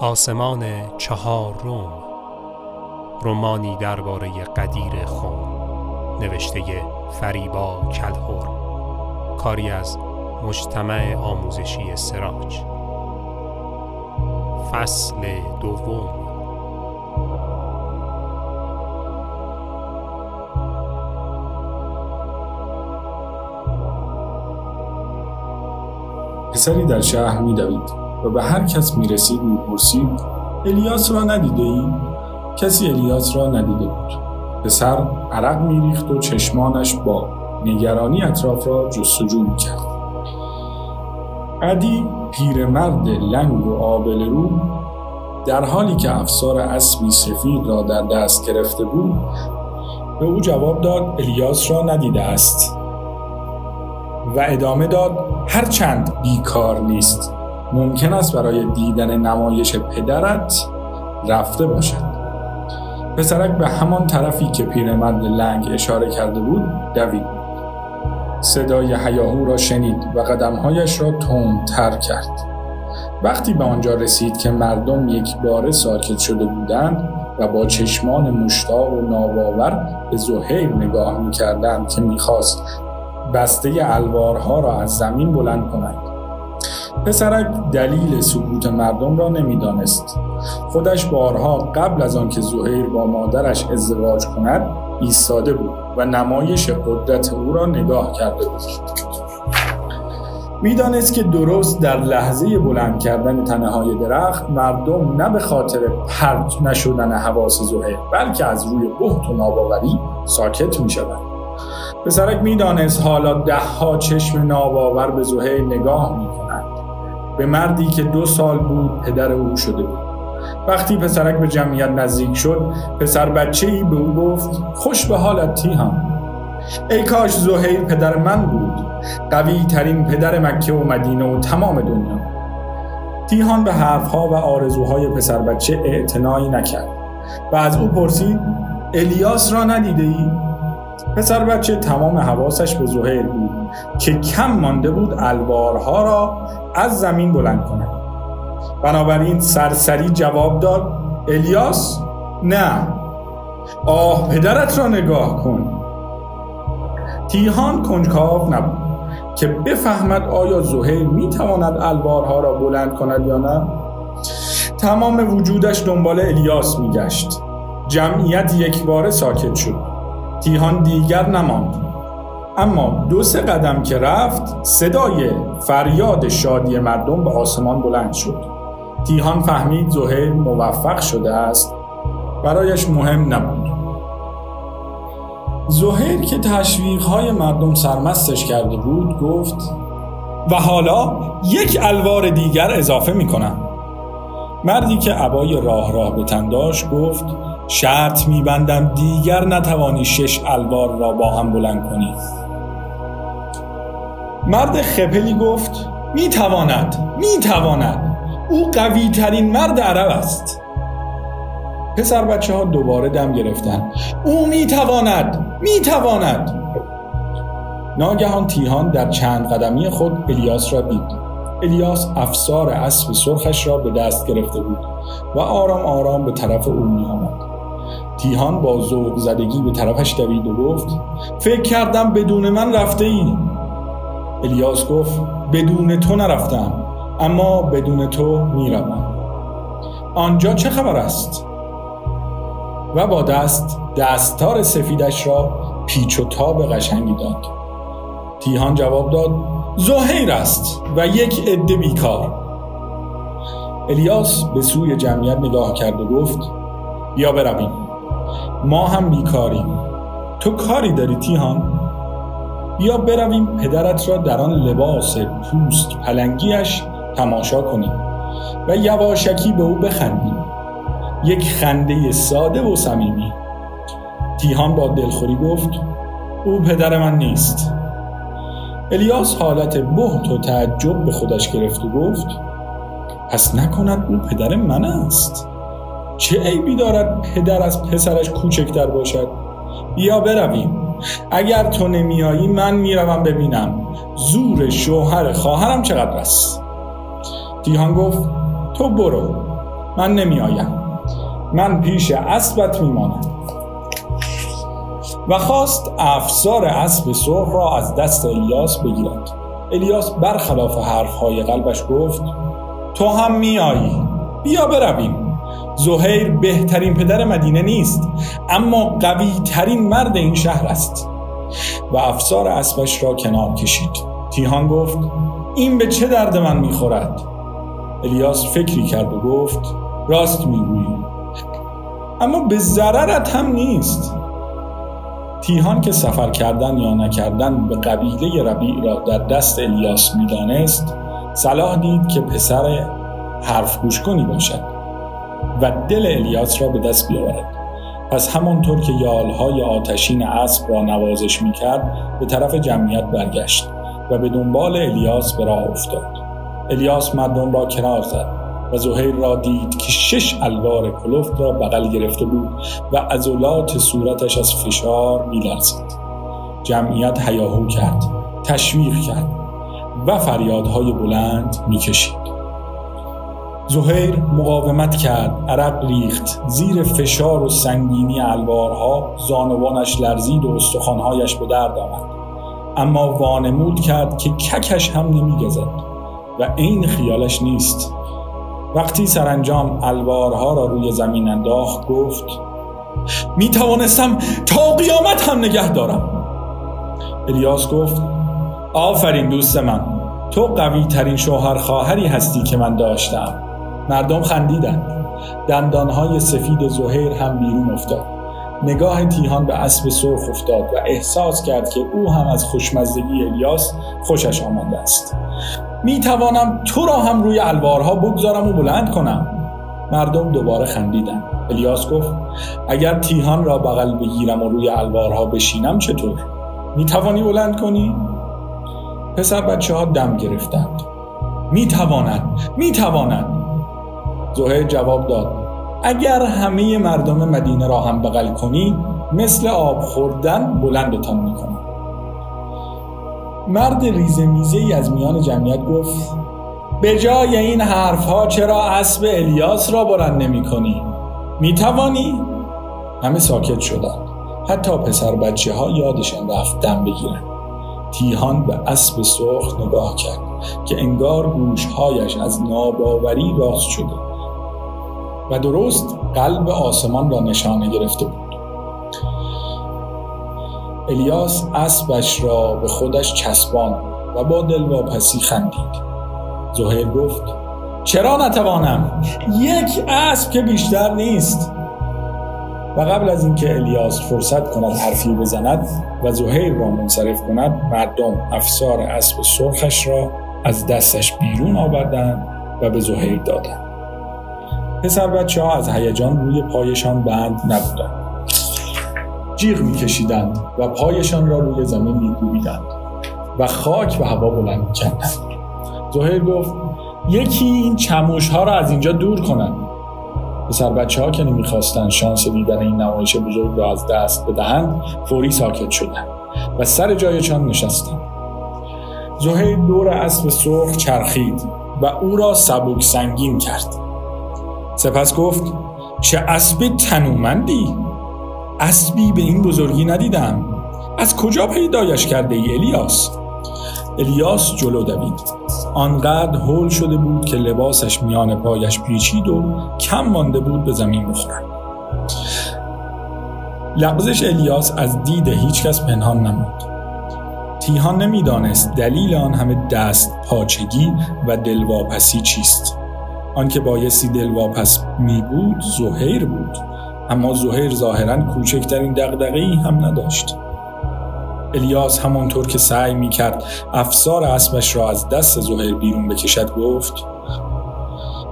آسمان چهار روم. رومانی درباره قدیر خون نوشته فریبا کلهور کاری از مجتمع آموزشی سراج. فصل دوم. پسری در شهر میدوید و به هر کس می رسید می پرسید الیاس را ندیده ای؟ کسی الیاس را ندیده بود. پسر عرق میریخت و چشمانش با نگرانی اطراف را جستجو می کرد عدی پیرمرد لنگ و آبل رو در حالی که افسار اسبی سفید را در دست گرفته بود به او جواب داد الیاس را ندیده است. و ادامه داد هرچند بیکار نیست. ممکن است برای دیدن نمایش پدرت رفته باشد. پسرک به همان طرفی که پیرمرد لنگ اشاره کرده بود دوید. صدای هیاهو را شنید و قدمهایش را تندتر کرد. وقتی به آنجا رسید که مردم یک بار ساکت شده بودند و با چشمان مشتاق و ناباور به زهیر نگاه می‌کردند که می‌خواست بسته الوارها را از زمین بلند کند. پسرک دلیل سکوت مردم را نمی‌دانست. خودش بارها قبل از آنکه زهیر با مادرش ازدواج کند ایستاده بود و نمایش قدرت او را نگاه کرده بود. می‌دانست که درست در لحظه بلند کردن تنه های درخت مردم نه به خاطر پرت نشدن حواس زهیر بلکه از روی بحت و ناباوری ساکت می. پسرک می‌دانست حالا ده ها چشم ناباور به زهیر نگاه می به مردی که دو سال بود پدر او شده بود. وقتی پسرک به جمعیت نزدیک شد پسر بچه ای به او گفت خوش به حالت تیهان. ای کاش زهیر پدر من بود. قوی ترین پدر مکه و مدینه و تمام دنیا. تیهان به حرفها و آرزوهای پسر بچه اعتنایی نکرد و از او پرسید الیاس را ندیده ای؟ پسر بچه تمام حواسش به زهیر بود که کم مانده بود الوارها را از زمین بلند کند. بنابراین سرسری جواب داد الیاس نه آه پدرت را نگاه کن. تیهان کنجکاو نبود که بفهمد آیا زهیر می‌تواند الوارها را بلند کند یا نه. تمام وجودش دنبال الیاس میگشت. جمعیت یک بار ساکت شد. تیهان دیگر نماند. اما دو سه قدم که رفت صدای فریاد شادی مردم به آسمان بلند شد. تیهان فهمید زهیر موفق شده است. برایش مهم نبود. زهیر که های مردم سرمستش کرده بود گفت و حالا یک الوار دیگر اضافه می کنم مردی که عبای راه راه به تنداش گفت شرط میبندم دیگر نتوانی شش الوار را با هم بلند کنی. مرد خپلی گفت می‌تواند می‌تواند. او قوی ترین مرد عرب است. پسر بچه ها دوباره دم گرفتن. او می‌تواند می‌تواند. ناگهان تیهان در چند قدمی خود الیاس را دید. الیاس افسار اسب سرخش را به دست گرفته بود و آرام آرام به طرف او می آمد. تیهان با ذوق زدگی به طرفش دوید و گفت فکر کردم بدون من رفته ای الیاس گفت بدون تو نرفتم اما بدون تو می‌روم. آنجا چه خبر است؟ و با دست دستار سفیدش را پیچ و تاب قشنگی داد. تیهان جواب داد زهیر است و یک عده بیکار. الیاس به سوی جمعیت نگاه کرد و گفت بیا برویم. ما هم بیکاریم. تو کاری داری تیهان؟ بیا برویم پدرت را در آن لباس پوست پلنگیش تماشا کنیم و یواشکی به او بخندیم. یک خنده ساده و صمیمی. تیهان با دلخوری گفت او پدر من نیست. الیاس حالت بهت و تعجب به خودش گرفت و گفت پس نکند او پدر من است. چه عیبی دارد پدر از پسرش کوچکتر باشد؟ بیا برویم. اگر تو نمیایی من می‌روم ببینم. زور شوهر خواهرم چقدر است؟ تیهان گفت تو برو. من نمیآیم. من پیش اسبت میمانم. و خواست افسار اسب سرخ را از دست الیاس بگیرد. الیاس برخلاف حرفهای قلبش گفت تو هم میایی. بیا برویم. زهیر بهترین پدر مدینه نیست اما قوی ترین مرد این شهر است. و افسار اسبش را کنار کشید. تیهان گفت این به چه درد من می‌خورد؟ الیاس فکری کرد و گفت راست می‌گویی. اما به ضررت هم نیست. تیهان که سفر کردن یا نکردن به قبیله ربیع را در دست الیاس می‌دانست صلاح دید که پسر حرف گوش کنی باشد. و دل الیاس را به دست بیاورد. پس همانطور که یالهای آتشین اسب را نوازش می‌کرد به طرف جمعیت برگشت و به دنبال الیاس به راه افتاد. الیاس مردم را کنار زد و زهیر را دید که شش الوار کلفت را بغل گرفته بود و عضلات صورتش از فشار میلرزید. جمعیت هیاهو کرد تشویق کرد و فریادهای بلند می‌کشید. زهیر مقاومت کرد عرق ریخت. زیر فشار و سنگینی الوارها زانوانش لرزید و استخوانهایش به درد آمد. اما وانمود کرد که ککش هم نمیگزد و عین خیالش نیست. وقتی سرانجام الوارها را روی زمین انداخت گفت می توانستم تا قیامت هم نگه دارم. الیاس گفت آفرین دوست من تو قوی ترین شوهر خواهری هستی که من داشتم. مردم خندیدند. دندانهای سفید زهیر هم بیرون افتاد. نگاه تیهان به اسب سرخ افتاد و احساس کرد که او هم از خوشمزدگی الیاس خوشش آمده است. می توانم تو را هم روی الوارها بگذارم و بلند کنم. مردم دوباره خندیدن الیاس گفت اگر تیهان را بغل بگیرم و روی الوارها بشینم چطور؟ می توانی بلند کنی؟ پسر بچه ها دم گرفتند. می توانند می توانند زهیر جواب داد. اگر همه مردم مدینه را هم بغل کنی مثل آب خوردن بلندتان می‌کنم. مرد ریزه میزه ای از میان جمعیت گفت به جای این حرفها چرا اسب الیاس را بلند نمی کنی؟ می توانی؟ همه ساکت شدند. حتی پسر بچه ها یادشان رفت دم بگیرن. تیهان به اسب سرخ نگاه کرد که انگار گوشهایش از ناباوری راست شده. و درست قلب آسمان را نشانه گرفته بود. الیاس اسبش را به خودش چسبان و با دلواپسی خندید. زهیر گفت چرا نتوانم؟ یک اسب که بیشتر نیست. و قبل از اینکه الیاس فرصت کند حرفی بزند و زهیر را منصرف کند مردم افسار اسب سرخش را از دستش بیرون آوردند و به زهیر دادند. پسر بچه ها از هیجان روی پایشان بند نبودند. جیغ میکشیدند و پایشان را روی زمین میکوبیدند و خاک و هوا بلند می‌کردند. زهیر گفت یکی این چموش ها را از اینجا دور کنند پسر بچه ها که نمی‌خواستند شانس دیدن این نمایش بزرگ را از دست بدهند فوری ساکت شدند و سر جایشان نشستند. زهیر دور اسب سرخ چرخید و او را سبک سنگین کرد. سپس گفت چه اسب تنومندی؟ اسبی به این بزرگی ندیدم. از کجا پیدایش کرده ای الیاس؟ الیاس جلو دوید. آنقدر هول شده بود که لباسش میان پایش پیچید و کم مانده بود به زمین بخورد. لغزش الیاس از دید هیچکس پنهان نمود. تیهان نمی‌دانست دلیل آن همه دست پاچگی و دلواپسی چیست. آنکه بایستی دلواپس می بود زهیر بود. اما زهیر ظاهرا کوچکترین دقدقه هم نداشت. الیاس همانطور که سعی می کرد افسار اسبش را از دست زهیر بیرون بکشد گفت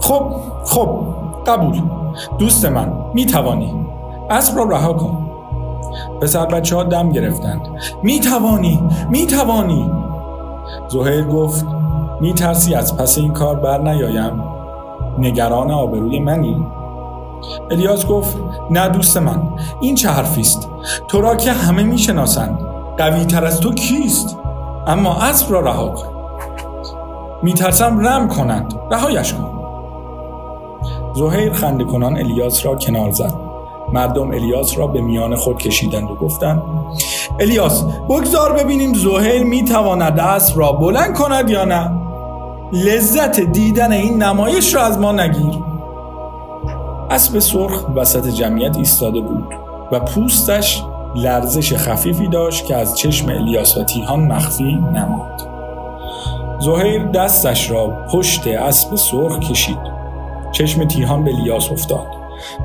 خب خب قبول. دوست من می توانی اسب را رها کن. پسر بچه ها دم گرفتند. می توانی می توانی زهیر گفت می ترسی از پس این کار بر نیایم نگران آبروی منی؟ الیاس گفت نه دوست من این چه حرفی است؟ تو را که همه می‌شناسند قوی تر از تو کیست؟ اما اسب را رها کن. میترسم رم کنند رهایش کن. زهیر خنده کنان الیاس را کنار زد. مردم الیاس را به میان خود کشیدند و گفتند الیاس بگذار ببینیم زهیر می‌تواند اسب را بلند کند یا نه؟ لذت دیدن این نمایش را از ما نگیر. اسب سرخ وسط جمعیت ایستاده بود و پوستش لرزش خفیفی داشت که از چشم الیاس و تیهان مخفی نماد زهیر دستش را پشت اسب سرخ کشید. چشم تیهان به الیاس افتاد.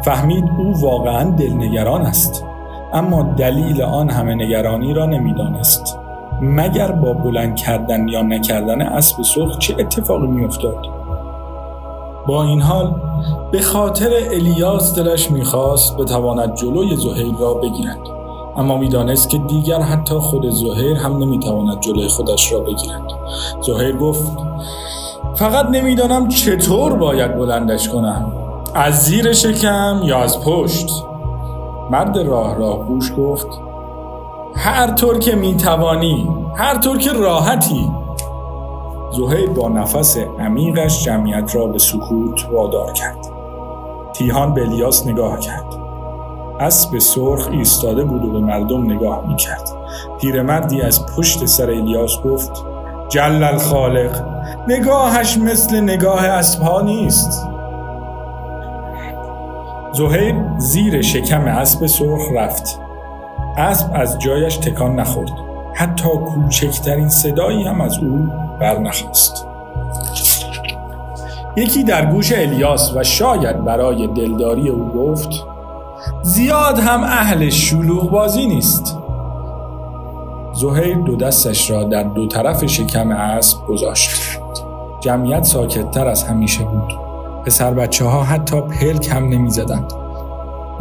فهمید او واقعا دلنگران است اما دلیل آن همه نگرانی را نمی‌دانست. مگر با بلند کردن یا نکردن اسب سرخ چه اتفاقی میافتاد؟ با این حال به خاطر الیاس دلش می‌خواست بتواند جلوی زهیر را بگیرد. اما می‌دانست که دیگر حتی خود زهیر هم نمی‌تواند جلوی خودش را بگیرد. زهیر گفت فقط نمی‌دانم چطور باید بلندش کنم. از زیر شکم یا از پشت؟ مرد راه راه گوش گفت هر طور که می‌توانی هر طور که راحتی. زهیر با نفس عمیقش جمعیت را به سکوت وادار کرد. تیهان به الیاس نگاه کرد. اسب سرخ ایستاده بود و به مردم نگاه می‌کرد. پیرمردی از پشت سر الیاس گفت جل الخالق نگاهش مثل نگاه اسبها نیست. زهیر زیر شکم اسب سرخ رفت. اسب از جایش تکان نخورد. حتی کوچکترین صدایی هم از او برنخواست یکی در گوش الیاس و شاید برای دلداری او گفت زیاد هم اهل شلوغ بازی نیست. زهیر دو دستش را در دو طرف شکم اسب گذاشت. جمعیت ساکتتر از همیشه بود. پسر بچه ها حتی پلک هم نمی زدند.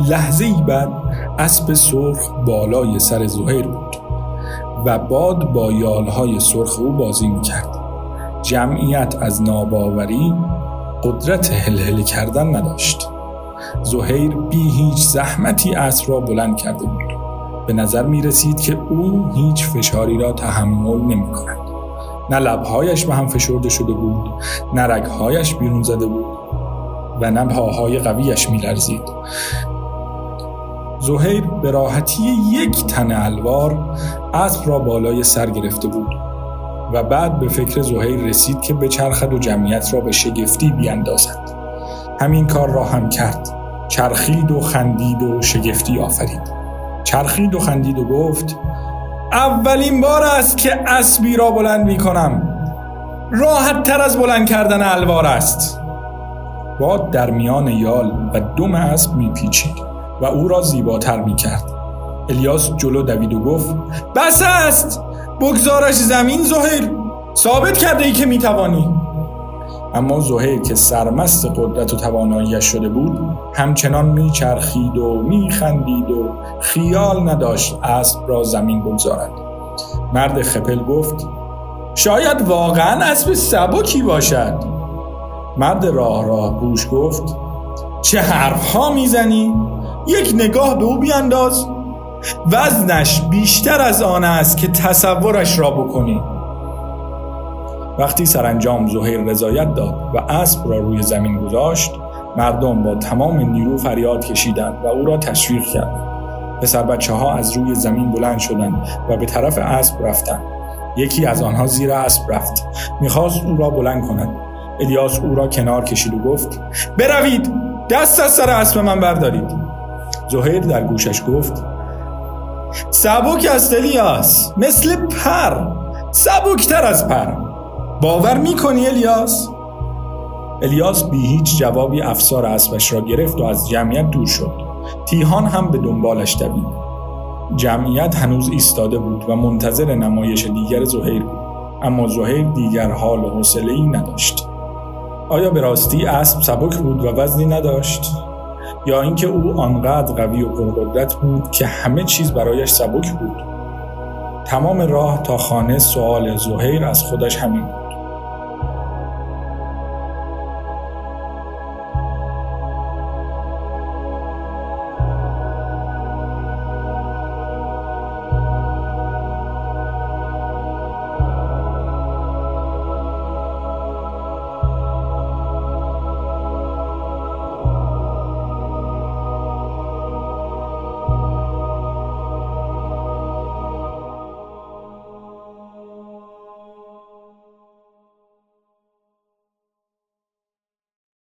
لحظه ای بعد اسب سرخ بالای سر زهیر بود و باد با یالهای سرخ او بازی می‌کرد. جمعیت از ناباوری قدرت هلهله کردن نداشت. زهیر بی هیچ زحمتی اسب را بلند کرده بود. به نظر می رسید که او هیچ فشاری را تحمل نمی کند نه لبهایش به هم فشرده شده بود نه رگهایش بیرون زده بود و نه پاهای قویش می لرزید زهیر به راحتی یک تن الوار اسب را بالای سر گرفته بود و بعد به فکر زهیر رسید که به چرخد و جمعیت را به شگفتی بیاندازد همین کار را هم کرد. چرخید و خندید و شگفتی آفرید. چرخید و خندید و گفت اولین بار است که اسبی را بلند می کنم. راحت تر از بلند کردن الوار است. باد در میان یال و دم اسب میپیچید و او را زیباتر می کرد الیاس جلو دوید و گفت بس است! بگذارش زمین زهیر! ثابت کرده ای که می توانی اما زهیر که سرمست قدرت و تواناییش شده بود همچنان میچرخید و میخندید و خیال نداشت اسب را زمین بگذارد. مرد خپل گفت شاید واقعا اسب سبکی باشد. مرد راه راه گوش گفت چه حرفها می‌زنی؟ یک نگاه به او بیانداز. وزنش بیشتر از آن است که تصورش را بکنی. وقتی سرانجام زهیر رضایت داد و اسب را روی زمین گذاشت مردم با تمام نیرو فریاد کشیدند و او را تشویق کردند. پسر بچه ها از روی زمین بلند شدند و به طرف اسب رفتند. یکی از آنها زیر اسب رفت. می‌خواست او را بلند کند. الیاس او را کنار کشید و گفت بروید دست از سر اسب من بردارید. زهیر در گوشش گفت سبک است الیاس مثل پر سبکتر از پر. باور می‌کنی الیاس؟ الیاس بی هیچ جوابی افسار اسبش را گرفت و از جمعیت دور شد. تیهان هم به دنبالش دوید. جمعیت هنوز ایستاده بود و منتظر نمایش دیگر زهیر بود. اما زهیر دیگر حال و حوصله ای نداشت. آیا به راستی اسب سبک بود و وزنی نداشت؟ یا اینکه او آنقدر قوی و پرقدرت بود که همه چیز برایش سبک بود. تمام راه تا خانه سوال زهیر از خودش همین بود.